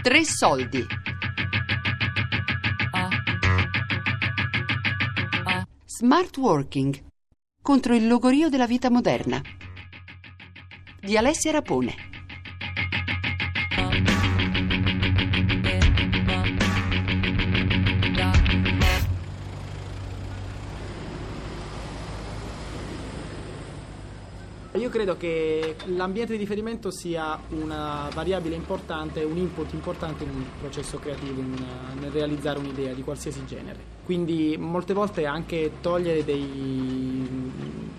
Tre soldi. Smart working contro il logorio della vita moderna. Di Alessia Rapone. Io credo che l'ambiente di riferimento sia una variabile importante, un input importante in un processo creativo, in, nel realizzare un'idea di qualsiasi genere. Quindi molte volte anche togliere dei,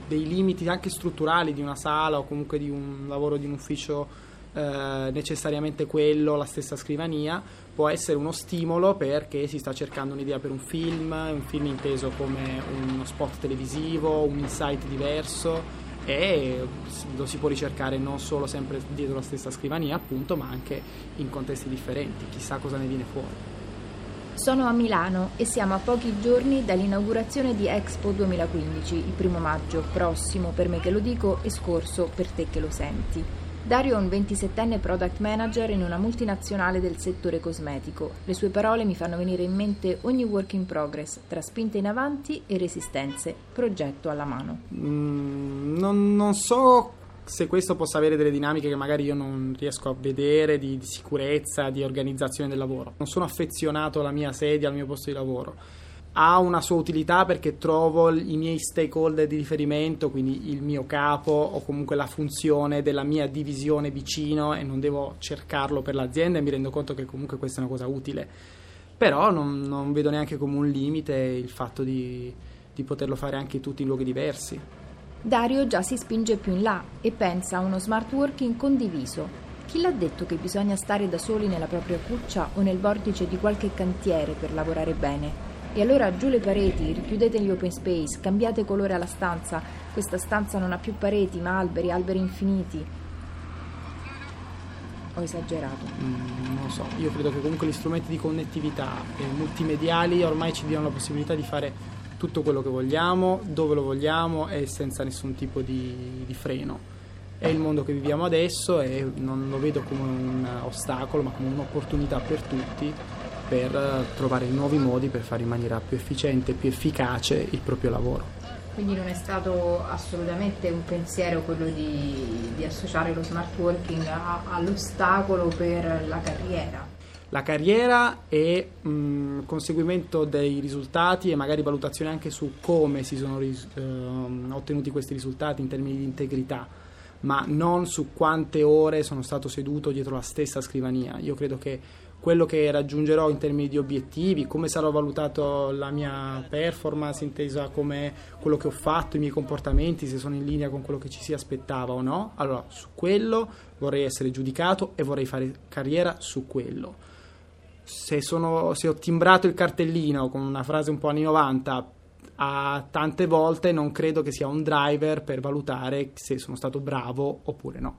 dei limiti anche strutturali di una sala o comunque di un lavoro di un ufficio eh, necessariamente quello, la stessa scrivania, può essere uno stimolo perché si sta cercando un'idea per un film, un film inteso come uno spot televisivo, un insight diverso e lo si può ricercare non solo sempre dietro la stessa scrivania appunto ma anche in contesti differenti. Chissà cosa ne viene fuori. Sono a Milano e siamo a pochi giorni dall'inaugurazione di Expo 2015, il primo maggio prossimo. Per me che lo dico e scorso per te che lo senti. Dario è un 27enne product manager in una multinazionale del settore cosmetico. Le sue parole mi fanno venire in mente ogni work in progress, tra spinte in avanti e resistenze, progetto alla mano. Mm, non, non, so se questo possa avere delle dinamiche che magari io non riesco a vedere di, di sicurezza, di organizzazione del lavoro. Non sono affezionato alla mia sedia, al mio posto di lavoro ha una sua utilità perché trovo i miei stakeholder di riferimento, quindi il mio capo o comunque la funzione della mia divisione vicino e non devo cercarlo per l'azienda e mi rendo conto che comunque questa è una cosa utile. Però non, non vedo neanche come un limite il fatto di, di poterlo fare anche tutti in luoghi diversi. Dario già si spinge più in là e pensa a uno smart working condiviso. Chi l'ha detto che bisogna stare da soli nella propria cuccia o nel vortice di qualche cantiere per lavorare bene? E allora giù le pareti, richiudete gli open space, cambiate colore alla stanza. Questa stanza non ha più pareti, ma alberi, alberi infiniti. Ho esagerato. Mm, non lo so, io credo che comunque gli strumenti di connettività e multimediali ormai ci diano la possibilità di fare tutto quello che vogliamo, dove lo vogliamo e senza nessun tipo di, di freno. È il mondo che viviamo adesso e non lo vedo come un ostacolo, ma come un'opportunità per tutti per trovare nuovi modi per fare in maniera più efficiente e più efficace il proprio lavoro. Quindi non è stato assolutamente un pensiero quello di, di associare lo smart working a, all'ostacolo per la carriera? La carriera è mh, conseguimento dei risultati e magari valutazione anche su come si sono ris- eh, ottenuti questi risultati in termini di integrità, ma non su quante ore sono stato seduto dietro la stessa scrivania. Io credo che quello che raggiungerò in termini di obiettivi, come sarò valutato la mia performance intesa come quello che ho fatto, i miei comportamenti, se sono in linea con quello che ci si aspettava o no. Allora, su quello vorrei essere giudicato e vorrei fare carriera su quello. Se, sono, se ho timbrato il cartellino con una frase un po' anni 90 a tante volte non credo che sia un driver per valutare se sono stato bravo oppure no.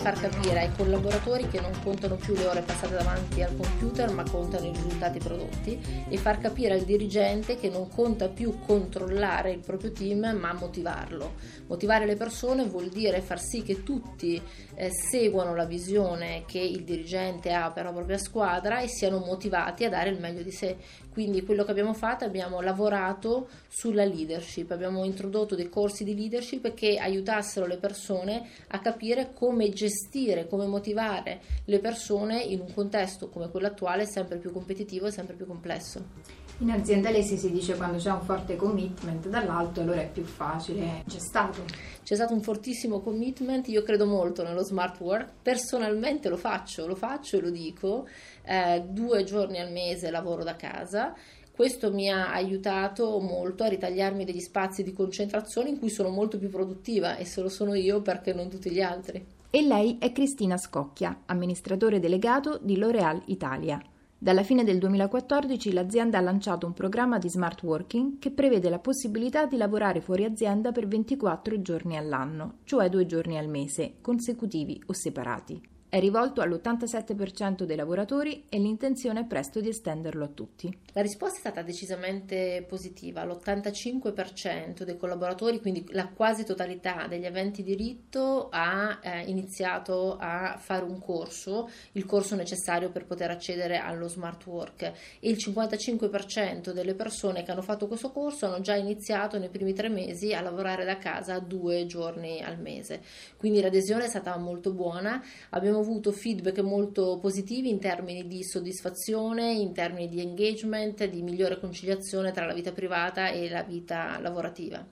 Far capire ai collaboratori che non contano più le ore passate davanti al computer ma contano i risultati prodotti e far capire al dirigente che non conta più controllare il proprio team ma motivarlo. Motivare le persone vuol dire far sì che tutti eh, seguano la visione che il dirigente ha per la propria squadra e siano motivati a dare il meglio di sé. Quindi quello che abbiamo fatto abbiamo lavorato sulla leadership, abbiamo introdotto dei corsi di leadership che aiutassero le persone a capire come gestire come motivare le persone in un contesto come quello attuale sempre più competitivo e sempre più complesso. In azienda lei si dice quando c'è un forte commitment dall'alto allora è più facile. C'è stato? C'è stato un fortissimo commitment, io credo molto nello smart work, personalmente lo faccio, lo faccio e lo dico, eh, due giorni al mese lavoro da casa questo mi ha aiutato molto a ritagliarmi degli spazi di concentrazione in cui sono molto più produttiva e se lo sono io perché non tutti gli altri. E lei è Cristina Scocchia, amministratore delegato di L'Oreal Italia. Dalla fine del 2014 l'azienda ha lanciato un programma di smart working che prevede la possibilità di lavorare fuori azienda per 24 giorni all'anno, cioè due giorni al mese, consecutivi o separati. È rivolto all'87% dei lavoratori e l'intenzione è presto di estenderlo a tutti. La risposta è stata decisamente positiva. L'85% dei collaboratori, quindi la quasi totalità degli aventi diritto, ha eh, iniziato a fare un corso, il corso necessario per poter accedere allo smart work e il 55% delle persone che hanno fatto questo corso hanno già iniziato nei primi tre mesi a lavorare da casa due giorni al mese. Quindi l'adesione è stata molto buona. Abbiamo avuto feedback molto positivi in termini di soddisfazione, in termini di engagement, di migliore conciliazione tra la vita privata e la vita lavorativa.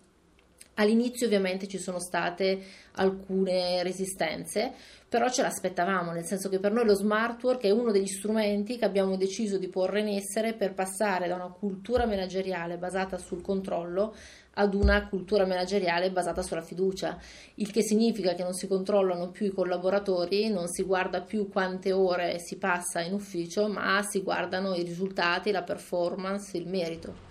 All'inizio ovviamente ci sono state alcune resistenze, però ce l'aspettavamo, nel senso che per noi lo smart work è uno degli strumenti che abbiamo deciso di porre in essere per passare da una cultura manageriale basata sul controllo ad una cultura manageriale basata sulla fiducia, il che significa che non si controllano più i collaboratori, non si guarda più quante ore si passa in ufficio, ma si guardano i risultati, la performance, il merito.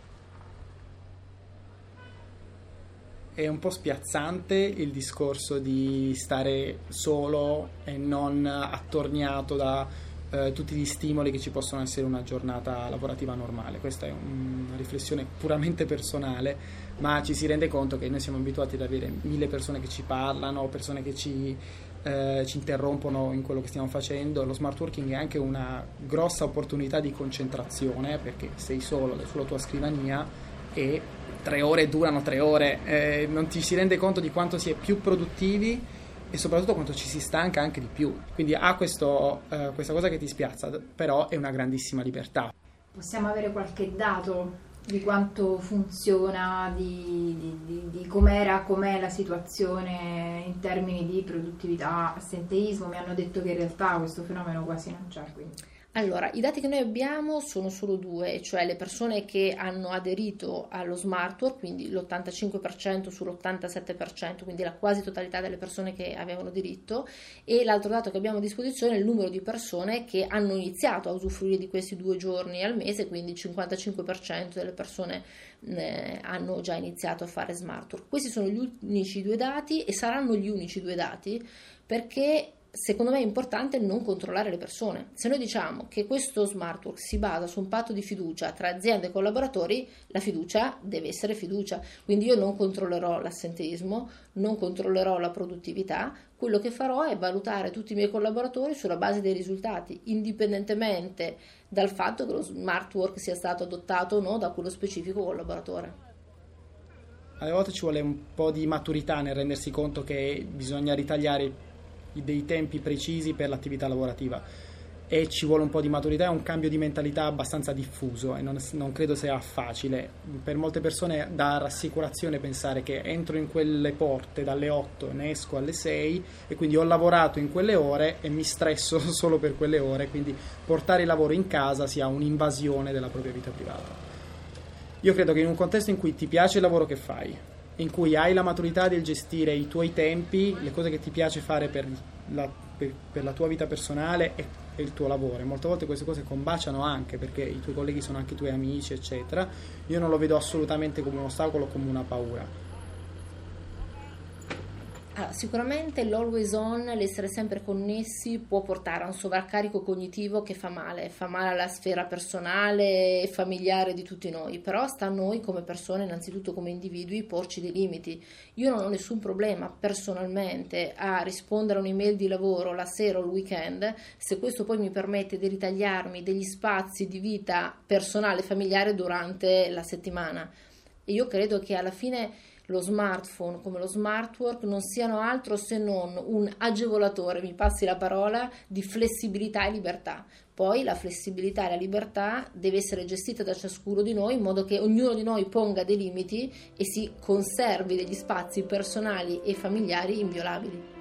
è un po' spiazzante il discorso di stare solo e non attorniato da eh, tutti gli stimoli che ci possono essere una giornata lavorativa normale. Questa è una riflessione puramente personale, ma ci si rende conto che noi siamo abituati ad avere mille persone che ci parlano, persone che ci, eh, ci interrompono in quello che stiamo facendo. Lo smart working è anche una grossa opportunità di concentrazione perché sei solo sulla tua scrivania e tre ore durano tre ore, eh, non ti si rende conto di quanto si è più produttivi e soprattutto quanto ci si stanca anche di più. Quindi ha questo, eh, questa cosa che ti spiazza, però è una grandissima libertà. Possiamo avere qualche dato di quanto funziona, di, di, di, di com'era, com'è la situazione in termini di produttività, assenteismo? Mi hanno detto che in realtà questo fenomeno quasi non c'è. Quindi. Allora, i dati che noi abbiamo sono solo due, cioè le persone che hanno aderito allo smart work, quindi l'85% sull'87%, quindi la quasi totalità delle persone che avevano diritto, e l'altro dato che abbiamo a disposizione è il numero di persone che hanno iniziato a usufruire di questi due giorni al mese, quindi il 55% delle persone eh, hanno già iniziato a fare smart work. Questi sono gli unici due dati e saranno gli unici due dati perché secondo me è importante non controllare le persone. Se noi diciamo che questo smart work si basa su un patto di fiducia tra aziende e collaboratori, la fiducia deve essere fiducia. Quindi io non controllerò l'assenteismo, non controllerò la produttività, quello che farò è valutare tutti i miei collaboratori sulla base dei risultati, indipendentemente dal fatto che lo smart work sia stato adottato o no da quello specifico collaboratore. Alle volte ci vuole un po' di maturità nel rendersi conto che bisogna ritagliare dei tempi precisi per l'attività lavorativa e ci vuole un po' di maturità e un cambio di mentalità abbastanza diffuso e non, non, credo sia facile. Per molte persone dà rassicurazione pensare che entro in quelle porte dalle 8 e ne esco alle 6 e quindi ho lavorato in quelle ore e mi stresso solo per quelle ore, quindi portare il lavoro in casa sia un'invasione della propria vita privata. Io credo che in un contesto in cui ti piace il lavoro che fai, in cui hai la maturità del gestire i tuoi tempi, le cose che ti piace fare per la, per, per la tua vita personale e, e, il tuo lavoro. molte volte queste cose combaciano anche perché i tuoi colleghi sono anche i tuoi amici, eccetera. Io non lo vedo assolutamente come un ostacolo, come una paura allora, sicuramente l'always on, l'essere sempre connessi, può portare a un sovraccarico cognitivo che fa male, fa male alla sfera personale e familiare di tutti noi, però sta a noi come persone, innanzitutto come individui, porci dei limiti. Io non ho nessun problema personalmente a rispondere a un'email di lavoro la sera o il weekend, se questo poi mi permette di ritagliarmi degli spazi di vita personale e familiare durante la settimana. E io credo che alla fine lo smartphone come lo smart work non siano altro se non un agevolatore, mi passi la parola, di flessibilità e libertà. Poi la flessibilità e la libertà deve essere gestita da ciascuno di noi in modo che ognuno di noi ponga dei limiti e si conservi degli spazi personali e familiari inviolabili.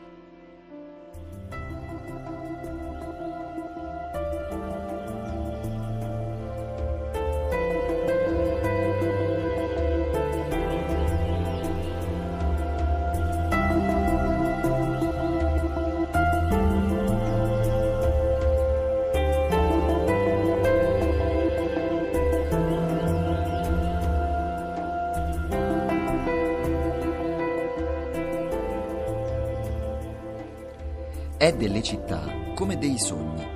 È delle città come dei sogni.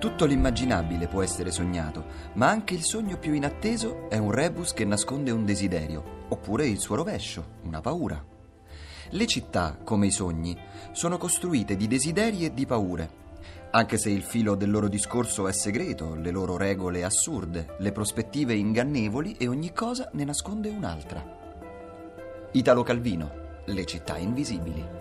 Tutto l'immaginabile può essere sognato, ma anche il sogno più inatteso è un rebus che nasconde un desiderio, oppure il suo rovescio, una paura. Le città, come i sogni, sono costruite di desideri e di paure. Anche se il filo del loro discorso è segreto, le loro regole assurde, le prospettive ingannevoli e ogni cosa ne nasconde un'altra. Italo Calvino, Le città invisibili.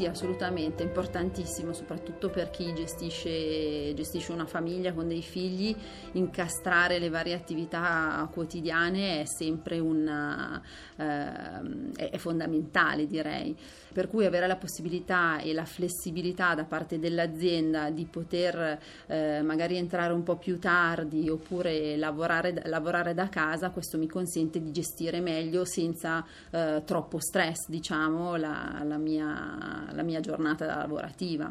Sì, assolutamente, importantissimo, soprattutto per chi gestisce, gestisce, una famiglia con dei figli, incastrare le varie attività quotidiane è sempre una, eh, è fondamentale, direi. Per cui avere la possibilità e la flessibilità da parte dell'azienda di poter eh, magari entrare un po' più tardi oppure lavorare, lavorare, da casa, questo mi consente di gestire meglio senza eh, troppo stress, diciamo, la, la mia la mia giornata lavorativa.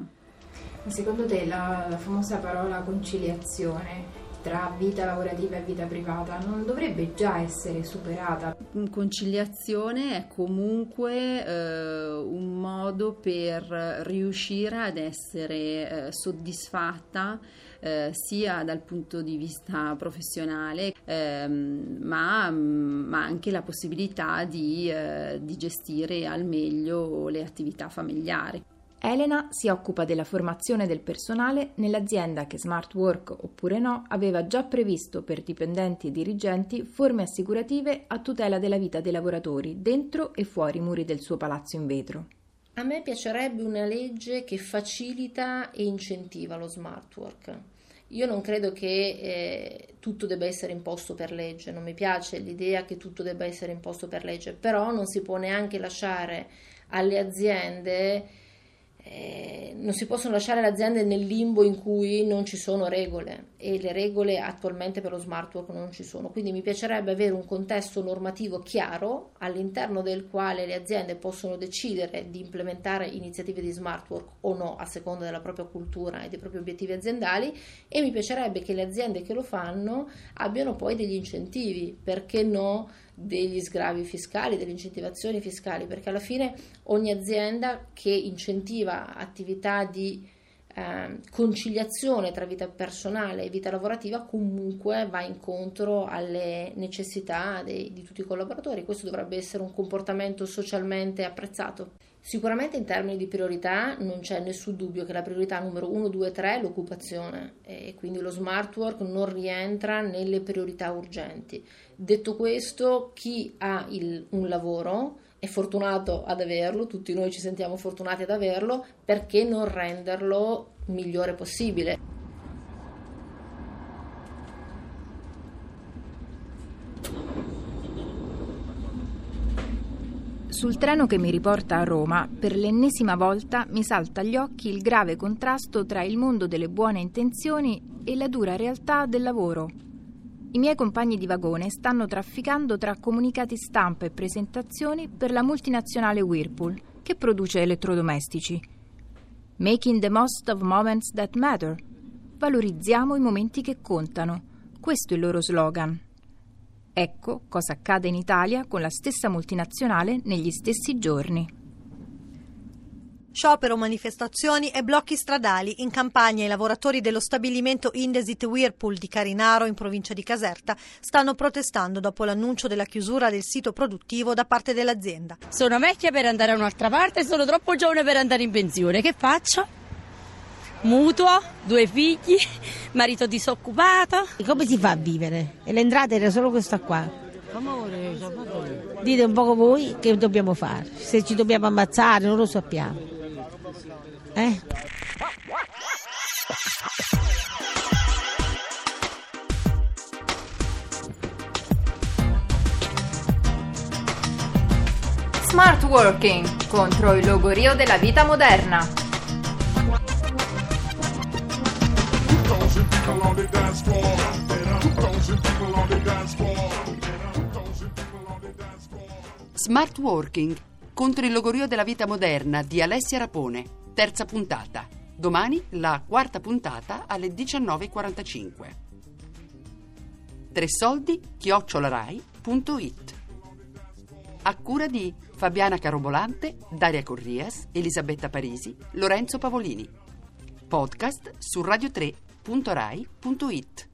Secondo te la, la famosa parola conciliazione tra vita lavorativa e vita privata non dovrebbe già essere superata? Conciliazione è comunque eh, un modo per riuscire ad essere eh, soddisfatta eh, sia dal punto di vista professionale, ehm, ma, ma, anche la possibilità di, eh, di gestire al meglio le attività familiari. Elena si occupa della formazione del personale nell'azienda che Smart Work oppure no aveva già previsto per dipendenti e dirigenti forme assicurative a tutela della vita dei lavoratori dentro e fuori i muri del suo palazzo in vetro. A me piacerebbe una legge che facilita e incentiva lo smart work. Io non credo che eh, tutto debba essere imposto per legge, non mi piace l'idea che tutto debba essere imposto per legge, però non si può neanche lasciare alle aziende eh, non si possono lasciare le aziende nel limbo in cui non ci sono regole e le regole attualmente per lo smart work non ci sono. Quindi mi piacerebbe avere un contesto normativo chiaro all'interno del quale le aziende possono decidere di implementare iniziative di smart work o no a seconda della propria cultura e dei propri obiettivi aziendali e mi piacerebbe che le aziende che lo fanno abbiano poi degli incentivi, perché no? Degli sgravi fiscali, delle incentivazioni fiscali, perché alla fine ogni azienda che incentiva attività di eh, conciliazione tra vita personale e vita lavorativa comunque va incontro alle necessità dei, di tutti i collaboratori. Questo dovrebbe essere un comportamento socialmente apprezzato. Sicuramente in termini di priorità non c'è nessun dubbio che la priorità numero 1, 2, 3 è l'occupazione e quindi lo smart work non rientra nelle priorità urgenti. Detto questo, chi ha il, un lavoro è fortunato ad averlo, tutti noi ci sentiamo fortunati ad averlo, perché non renderlo migliore possibile? Sul treno che mi riporta a Roma, per l'ennesima volta mi salta agli occhi il grave contrasto tra il mondo delle buone intenzioni e la dura realtà del lavoro. I miei compagni di vagone stanno trafficando tra comunicati stampa e presentazioni per la multinazionale Whirlpool, che produce elettrodomestici. Making the most of moments that matter. Valorizziamo i momenti che contano. Questo è il loro slogan. Ecco cosa accade in Italia con la stessa multinazionale negli stessi giorni. Sciopero, manifestazioni e blocchi stradali. In campagna i lavoratori dello stabilimento Indesit Whirlpool di Carinaro, in provincia di Caserta, stanno protestando dopo l'annuncio della chiusura del sito produttivo da parte dell'azienda. Sono vecchia per andare a un'altra parte e sono troppo giovane per andare in pensione. Che faccio? mutuo, due figli, marito disoccupato. Come si fa a vivere? E le entrate era solo questa qua. Dite un poco voi che dobbiamo fare, se ci dobbiamo ammazzare non lo sappiamo. Eh? Smart Working contro il logorio della vita moderna. Smart Working contro il logorio della vita moderna di Alessia Rapone, terza puntata. Domani la quarta puntata alle 19.45. Tresoldi chiocciolarai.it A cura di Fabiana Carobolante, Daria Corrias, Elisabetta Parisi, Lorenzo Pavolini. Podcast su radio3.rai.it